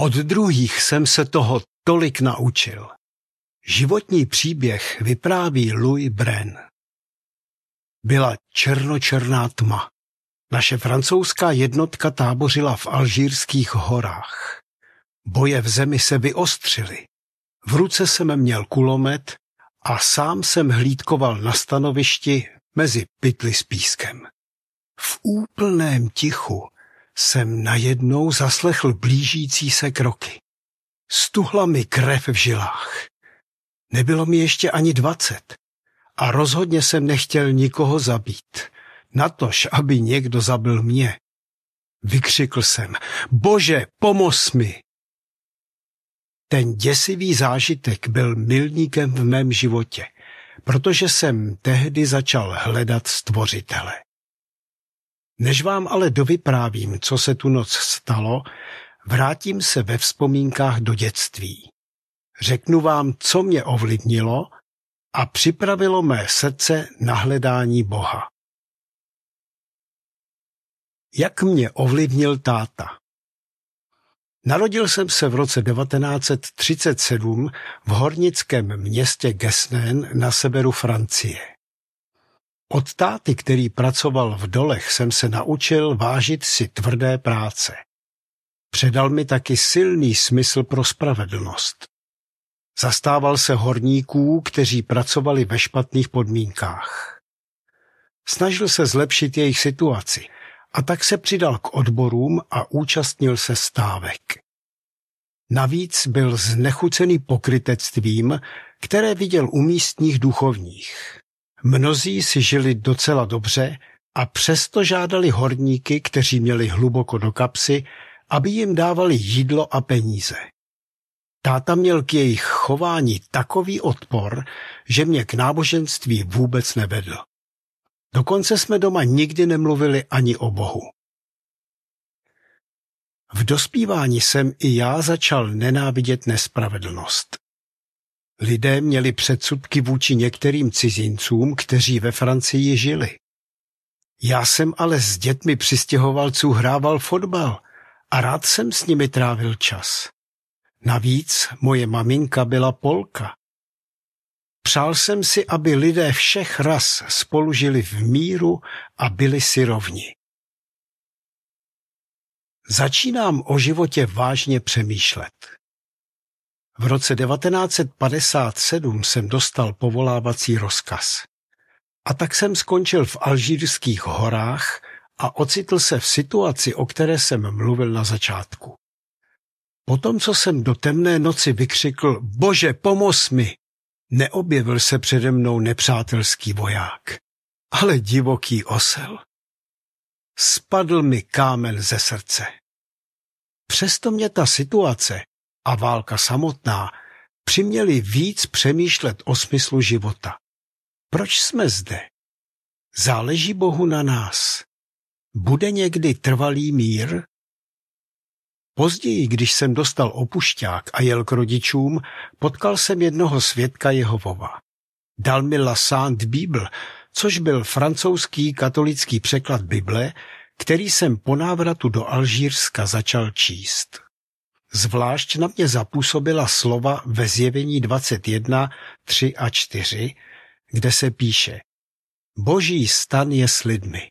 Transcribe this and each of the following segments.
Od druhých jsem se toho tolik naučil. Životní příběh vypráví Louis Bren. Byla černočerná tma. Naše francouzská jednotka tábořila v alžírských horách. Boje v zemi se vyostřily. V ruce jsem měl kulomet a sám jsem hlídkoval na stanovišti mezi pytly s pískem. V úplném tichu jsem najednou zaslechl blížící se kroky. Stuhla mi krev v žilách. Nebylo mi ještě ani dvacet a rozhodně jsem nechtěl nikoho zabít. Natož, aby někdo zabil mě. Vykřikl jsem, bože, pomoz mi! Ten děsivý zážitek byl milníkem v mém životě, protože jsem tehdy začal hledat stvořitele. Než vám ale dovyprávím, co se tu noc stalo, vrátím se ve vzpomínkách do dětství. Řeknu vám, co mě ovlivnilo a připravilo mé srdce na hledání Boha. Jak mě ovlivnil táta? Narodil jsem se v roce 1937 v hornickém městě Gesnen na severu Francie. Od táty, který pracoval v dolech, jsem se naučil vážit si tvrdé práce. Předal mi taky silný smysl pro spravedlnost. Zastával se horníků, kteří pracovali ve špatných podmínkách. Snažil se zlepšit jejich situaci a tak se přidal k odborům a účastnil se stávek. Navíc byl znechucený pokrytectvím, které viděl u místních duchovních. Mnozí si žili docela dobře a přesto žádali horníky, kteří měli hluboko do kapsy, aby jim dávali jídlo a peníze. Táta měl k jejich chování takový odpor, že mě k náboženství vůbec nevedl. Dokonce jsme doma nikdy nemluvili ani o Bohu. V dospívání jsem i já začal nenávidět nespravedlnost. Lidé měli předsudky vůči některým cizincům, kteří ve Francii žili. Já jsem ale s dětmi přistěhovalců hrával fotbal a rád jsem s nimi trávil čas. Navíc moje maminka byla Polka. Přál jsem si, aby lidé všech ras spolu žili v míru a byli si rovni. Začínám o životě vážně přemýšlet. V roce 1957 jsem dostal povolávací rozkaz. A tak jsem skončil v alžírských horách a ocitl se v situaci, o které jsem mluvil na začátku. Potom, co jsem do temné noci vykřikl, bože, pomoz mi, neobjevil se přede mnou nepřátelský voják, ale divoký osel. Spadl mi kámen ze srdce. Přesto mě ta situace a válka samotná přiměli víc přemýšlet o smyslu života. Proč jsme zde? Záleží Bohu na nás. Bude někdy trvalý mír? Později, když jsem dostal opušťák a jel k rodičům, potkal jsem jednoho svědka Jehovova. Dal mi La Sainte Bible, což byl francouzský katolický překlad Bible, který jsem po návratu do Alžírska začal číst. Zvlášť na mě zapůsobila slova ve zjevení 21, 3 a 4, kde se píše Boží stan je s lidmi.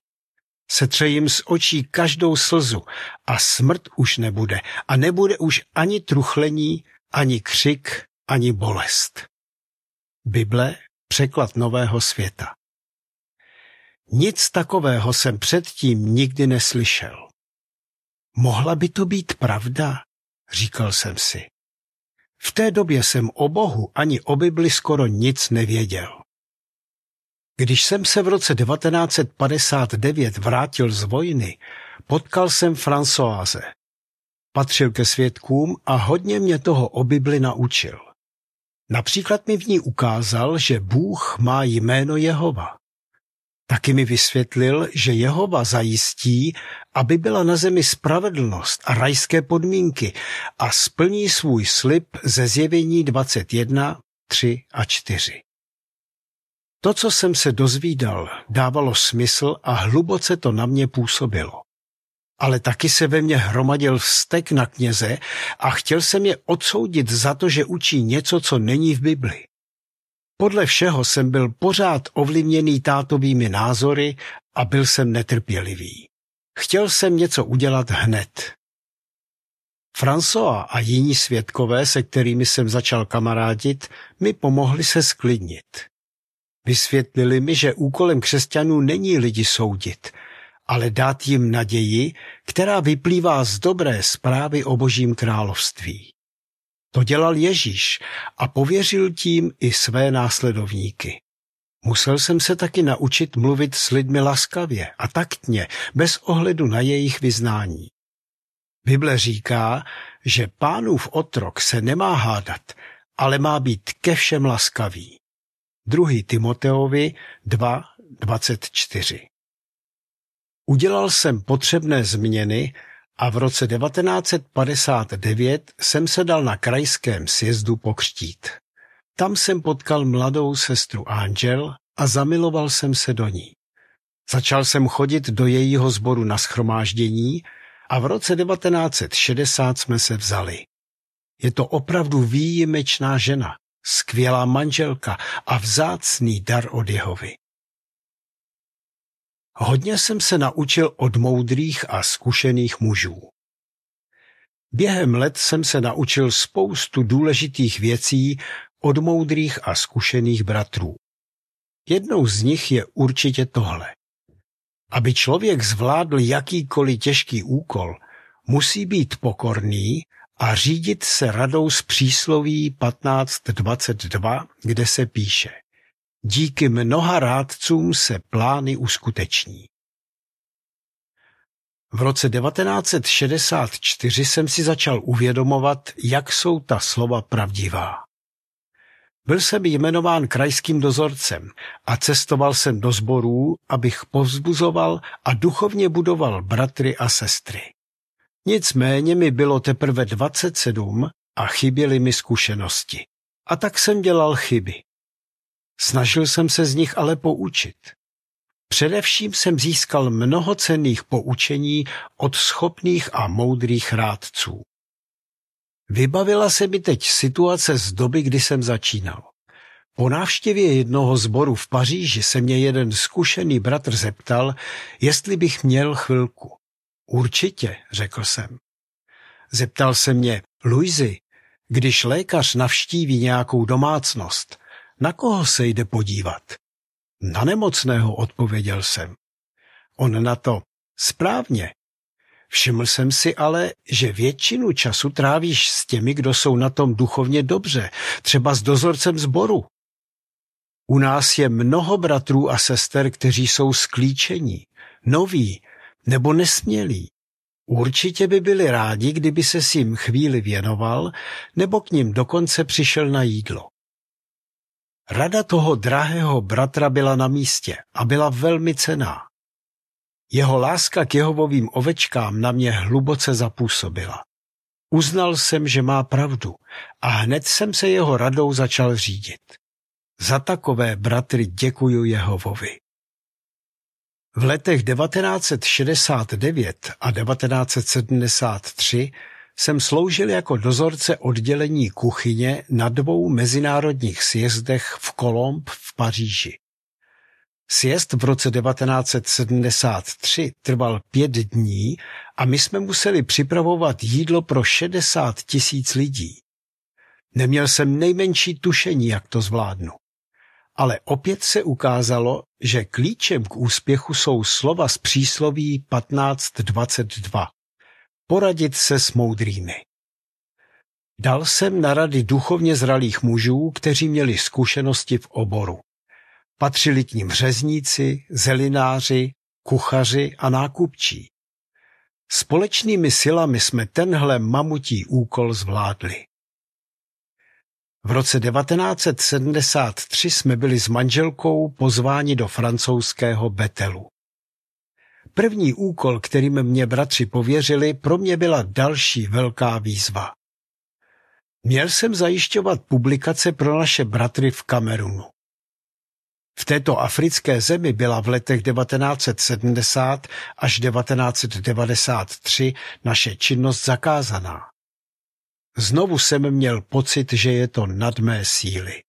Setře jim z očí každou slzu a smrt už nebude a nebude už ani truchlení, ani křik, ani bolest. Bible, překlad nového světa. Nic takového jsem předtím nikdy neslyšel. Mohla by to být pravda, říkal jsem si. V té době jsem o Bohu ani o Bibli skoro nic nevěděl. Když jsem se v roce 1959 vrátil z vojny, potkal jsem Françoise. Patřil ke svědkům a hodně mě toho o Bibli naučil. Například mi v ní ukázal, že Bůh má jméno Jehova. Taky mi vysvětlil, že Jehova zajistí, aby byla na zemi spravedlnost a rajské podmínky a splní svůj slib ze zjevení 21, 3 a 4. To, co jsem se dozvídal, dávalo smysl a hluboce to na mě působilo. ale taky se ve mně hromadil vztek na kněze a chtěl jsem je odsoudit za to, že učí něco, co není v Bibli. Podle všeho jsem byl pořád ovlivněný tátovými názory a byl jsem netrpělivý. Chtěl jsem něco udělat hned. François a jiní svědkové, se kterými jsem začal kamarádit, mi pomohli se sklidnit. Vysvětlili mi, že úkolem křesťanů není lidi soudit, ale dát jim naději, která vyplývá z dobré zprávy o božím království. To dělal Ježíš a pověřil tím i své následovníky. Musel jsem se taky naučit mluvit s lidmi laskavě a taktně, bez ohledu na jejich vyznání. Bible říká, že pánův otrok se nemá hádat, ale má být ke všem laskavý. 2. Timoteovi 2.24 Udělal jsem potřebné změny a v roce 1959 jsem se dal na krajském sjezdu pokřtít. Tam jsem potkal mladou sestru Angel a zamiloval jsem se do ní. Začal jsem chodit do jejího sboru na schromáždění a v roce 1960 jsme se vzali. Je to opravdu výjimečná žena, skvělá manželka a vzácný dar od Jehovy. Hodně jsem se naučil od moudrých a zkušených mužů. Během let jsem se naučil spoustu důležitých věcí od moudrých a zkušených bratrů. Jednou z nich je určitě tohle. Aby člověk zvládl jakýkoliv těžký úkol, musí být pokorný a řídit se radou z přísloví 1522, kde se píše Díky mnoha rádcům se plány uskuteční. V roce 1964 jsem si začal uvědomovat, jak jsou ta slova pravdivá. Byl jsem jmenován krajským dozorcem a cestoval jsem do sborů, abych povzbuzoval a duchovně budoval bratry a sestry. Nicméně mi bylo teprve 27 a chyběly mi zkušenosti. A tak jsem dělal chyby. Snažil jsem se z nich ale poučit. Především jsem získal mnoho cenných poučení od schopných a moudrých rádců. Vybavila se mi teď situace z doby, kdy jsem začínal. Po návštěvě jednoho zboru v Paříži se mě jeden zkušený bratr zeptal, jestli bych měl chvilku. Určitě, řekl jsem. Zeptal se mě, Luizi, když lékař navštíví nějakou domácnost, na koho se jde podívat? Na nemocného, odpověděl jsem. On na to, správně. Všiml jsem si ale, že většinu času trávíš s těmi, kdo jsou na tom duchovně dobře, třeba s dozorcem sboru. U nás je mnoho bratrů a sester, kteří jsou sklíčení, noví nebo nesmělí. Určitě by byli rádi, kdyby se s jim chvíli věnoval, nebo k ním dokonce přišel na jídlo. Rada toho drahého bratra byla na místě a byla velmi cená. Jeho láska k Jehovovým ovečkám na mě hluboce zapůsobila. Uznal jsem, že má pravdu a hned jsem se jeho radou začal řídit. Za takové bratry děkuju Jehovovi. V letech 1969 a 1973 jsem sloužil jako dozorce oddělení kuchyně na dvou mezinárodních sjezdech v Kolomb v Paříži. Sjezd v roce 1973 trval pět dní a my jsme museli připravovat jídlo pro 60 tisíc lidí. Neměl jsem nejmenší tušení, jak to zvládnu. Ale opět se ukázalo, že klíčem k úspěchu jsou slova z přísloví 1522 poradit se s moudrými. Dal jsem na rady duchovně zralých mužů, kteří měli zkušenosti v oboru. Patřili k ním řezníci, zelináři, kuchaři a nákupčí. Společnými silami jsme tenhle mamutí úkol zvládli. V roce 1973 jsme byli s manželkou pozváni do francouzského Betelu. První úkol, kterým mě bratři pověřili, pro mě byla další velká výzva. Měl jsem zajišťovat publikace pro naše bratry v Kamerunu. V této africké zemi byla v letech 1970 až 1993 naše činnost zakázaná. Znovu jsem měl pocit, že je to nad mé síly.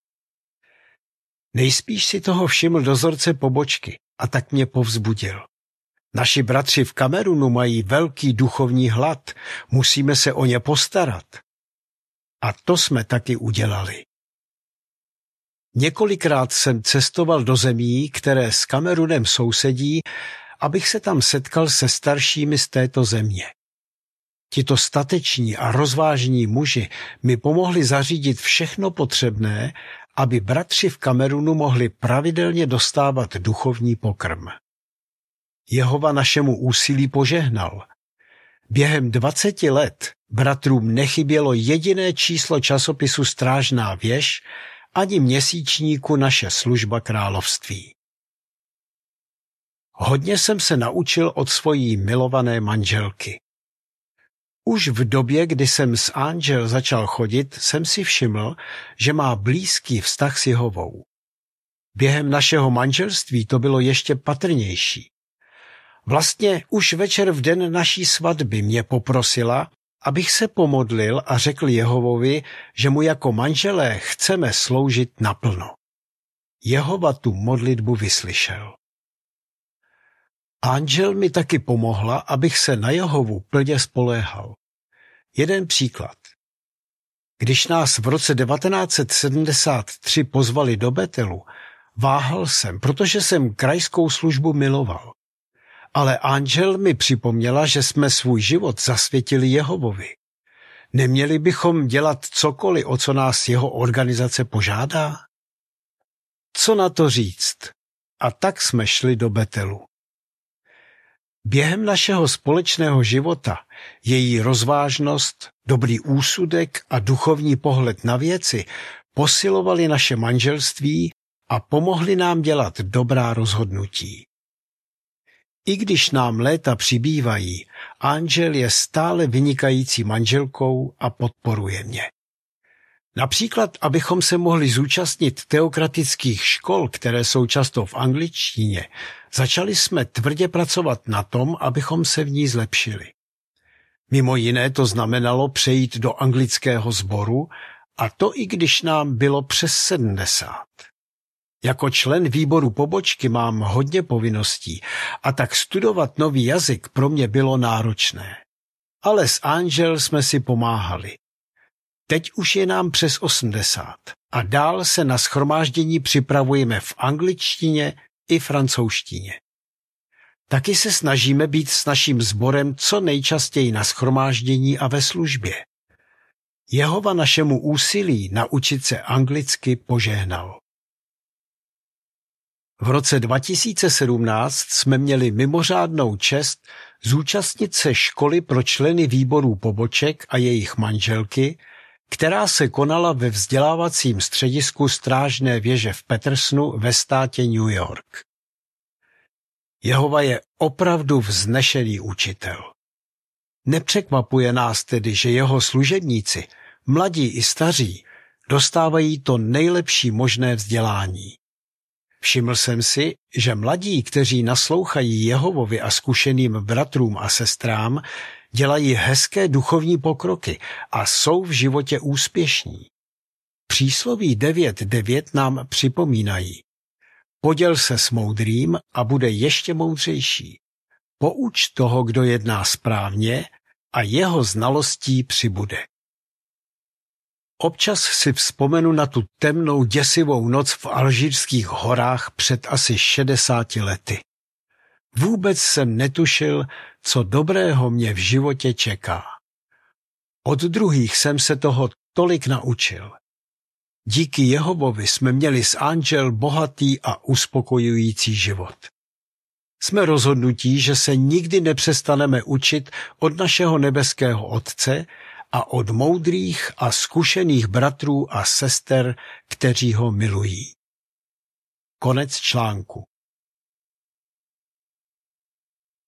Nejspíš si toho všiml dozorce pobočky a tak mě povzbudil. Naši bratři v Kamerunu mají velký duchovní hlad, musíme se o ně postarat. A to jsme taky udělali. Několikrát jsem cestoval do zemí, které s Kamerunem sousedí, abych se tam setkal se staršími z této země. Tito stateční a rozvážní muži mi pomohli zařídit všechno potřebné, aby bratři v Kamerunu mohli pravidelně dostávat duchovní pokrm. Jehova našemu úsilí požehnal. Během 20 let bratrům nechybělo jediné číslo časopisu Strážná věž ani měsíčníku naše služba království. Hodně jsem se naučil od svojí milované manželky. Už v době, kdy jsem s Angel začal chodit, jsem si všiml, že má blízký vztah s Jehovou. Během našeho manželství to bylo ještě patrnější. Vlastně už večer v den naší svatby mě poprosila, abych se pomodlil a řekl Jehovovi, že mu jako manželé chceme sloužit naplno. Jehova tu modlitbu vyslyšel. Angel mi taky pomohla, abych se na Jehovu plně spoléhal. Jeden příklad. Když nás v roce 1973 pozvali do Betelu, váhal jsem, protože jsem krajskou službu miloval. Ale Angel mi připomněla, že jsme svůj život zasvětili Jehovovi. Neměli bychom dělat cokoliv, o co nás jeho organizace požádá? Co na to říct? A tak jsme šli do Betelu. Během našeho společného života její rozvážnost, dobrý úsudek a duchovní pohled na věci posilovali naše manželství a pomohli nám dělat dobrá rozhodnutí. I když nám léta přibývají, Angel je stále vynikající manželkou a podporuje mě. Například, abychom se mohli zúčastnit teokratických škol, které jsou často v angličtině, začali jsme tvrdě pracovat na tom, abychom se v ní zlepšili. Mimo jiné to znamenalo přejít do anglického sboru, a to i když nám bylo přes sedmdesát. Jako člen výboru pobočky mám hodně povinností a tak studovat nový jazyk pro mě bylo náročné. Ale s Angel jsme si pomáhali. Teď už je nám přes 80 a dál se na schromáždění připravujeme v angličtině i francouzštině. Taky se snažíme být s naším sborem co nejčastěji na schromáždění a ve službě. Jehova našemu úsilí naučit se anglicky požehnal. V roce 2017 jsme měli mimořádnou čest zúčastnit se školy pro členy výborů poboček a jejich manželky, která se konala ve vzdělávacím středisku Strážné věže v Petersnu ve státě New York. Jehova je opravdu vznešený učitel. Nepřekvapuje nás tedy, že jeho služebníci, mladí i staří, dostávají to nejlepší možné vzdělání. Všiml jsem si, že mladí, kteří naslouchají Jehovovi a zkušeným bratrům a sestrám, dělají hezké duchovní pokroky a jsou v životě úspěšní. Přísloví 9.9 nám připomínají. Poděl se s moudrým a bude ještě moudřejší. Pouč toho, kdo jedná správně a jeho znalostí přibude. Občas si vzpomenu na tu temnou děsivou noc v alžírských horách před asi 60 lety. Vůbec jsem netušil, co dobrého mě v životě čeká. Od druhých jsem se toho tolik naučil. Díky Jehovovi jsme měli s Angel bohatý a uspokojující život. Jsme rozhodnutí, že se nikdy nepřestaneme učit od našeho nebeského Otce a od moudrých a zkušených bratrů a sester, kteří ho milují. Konec článku.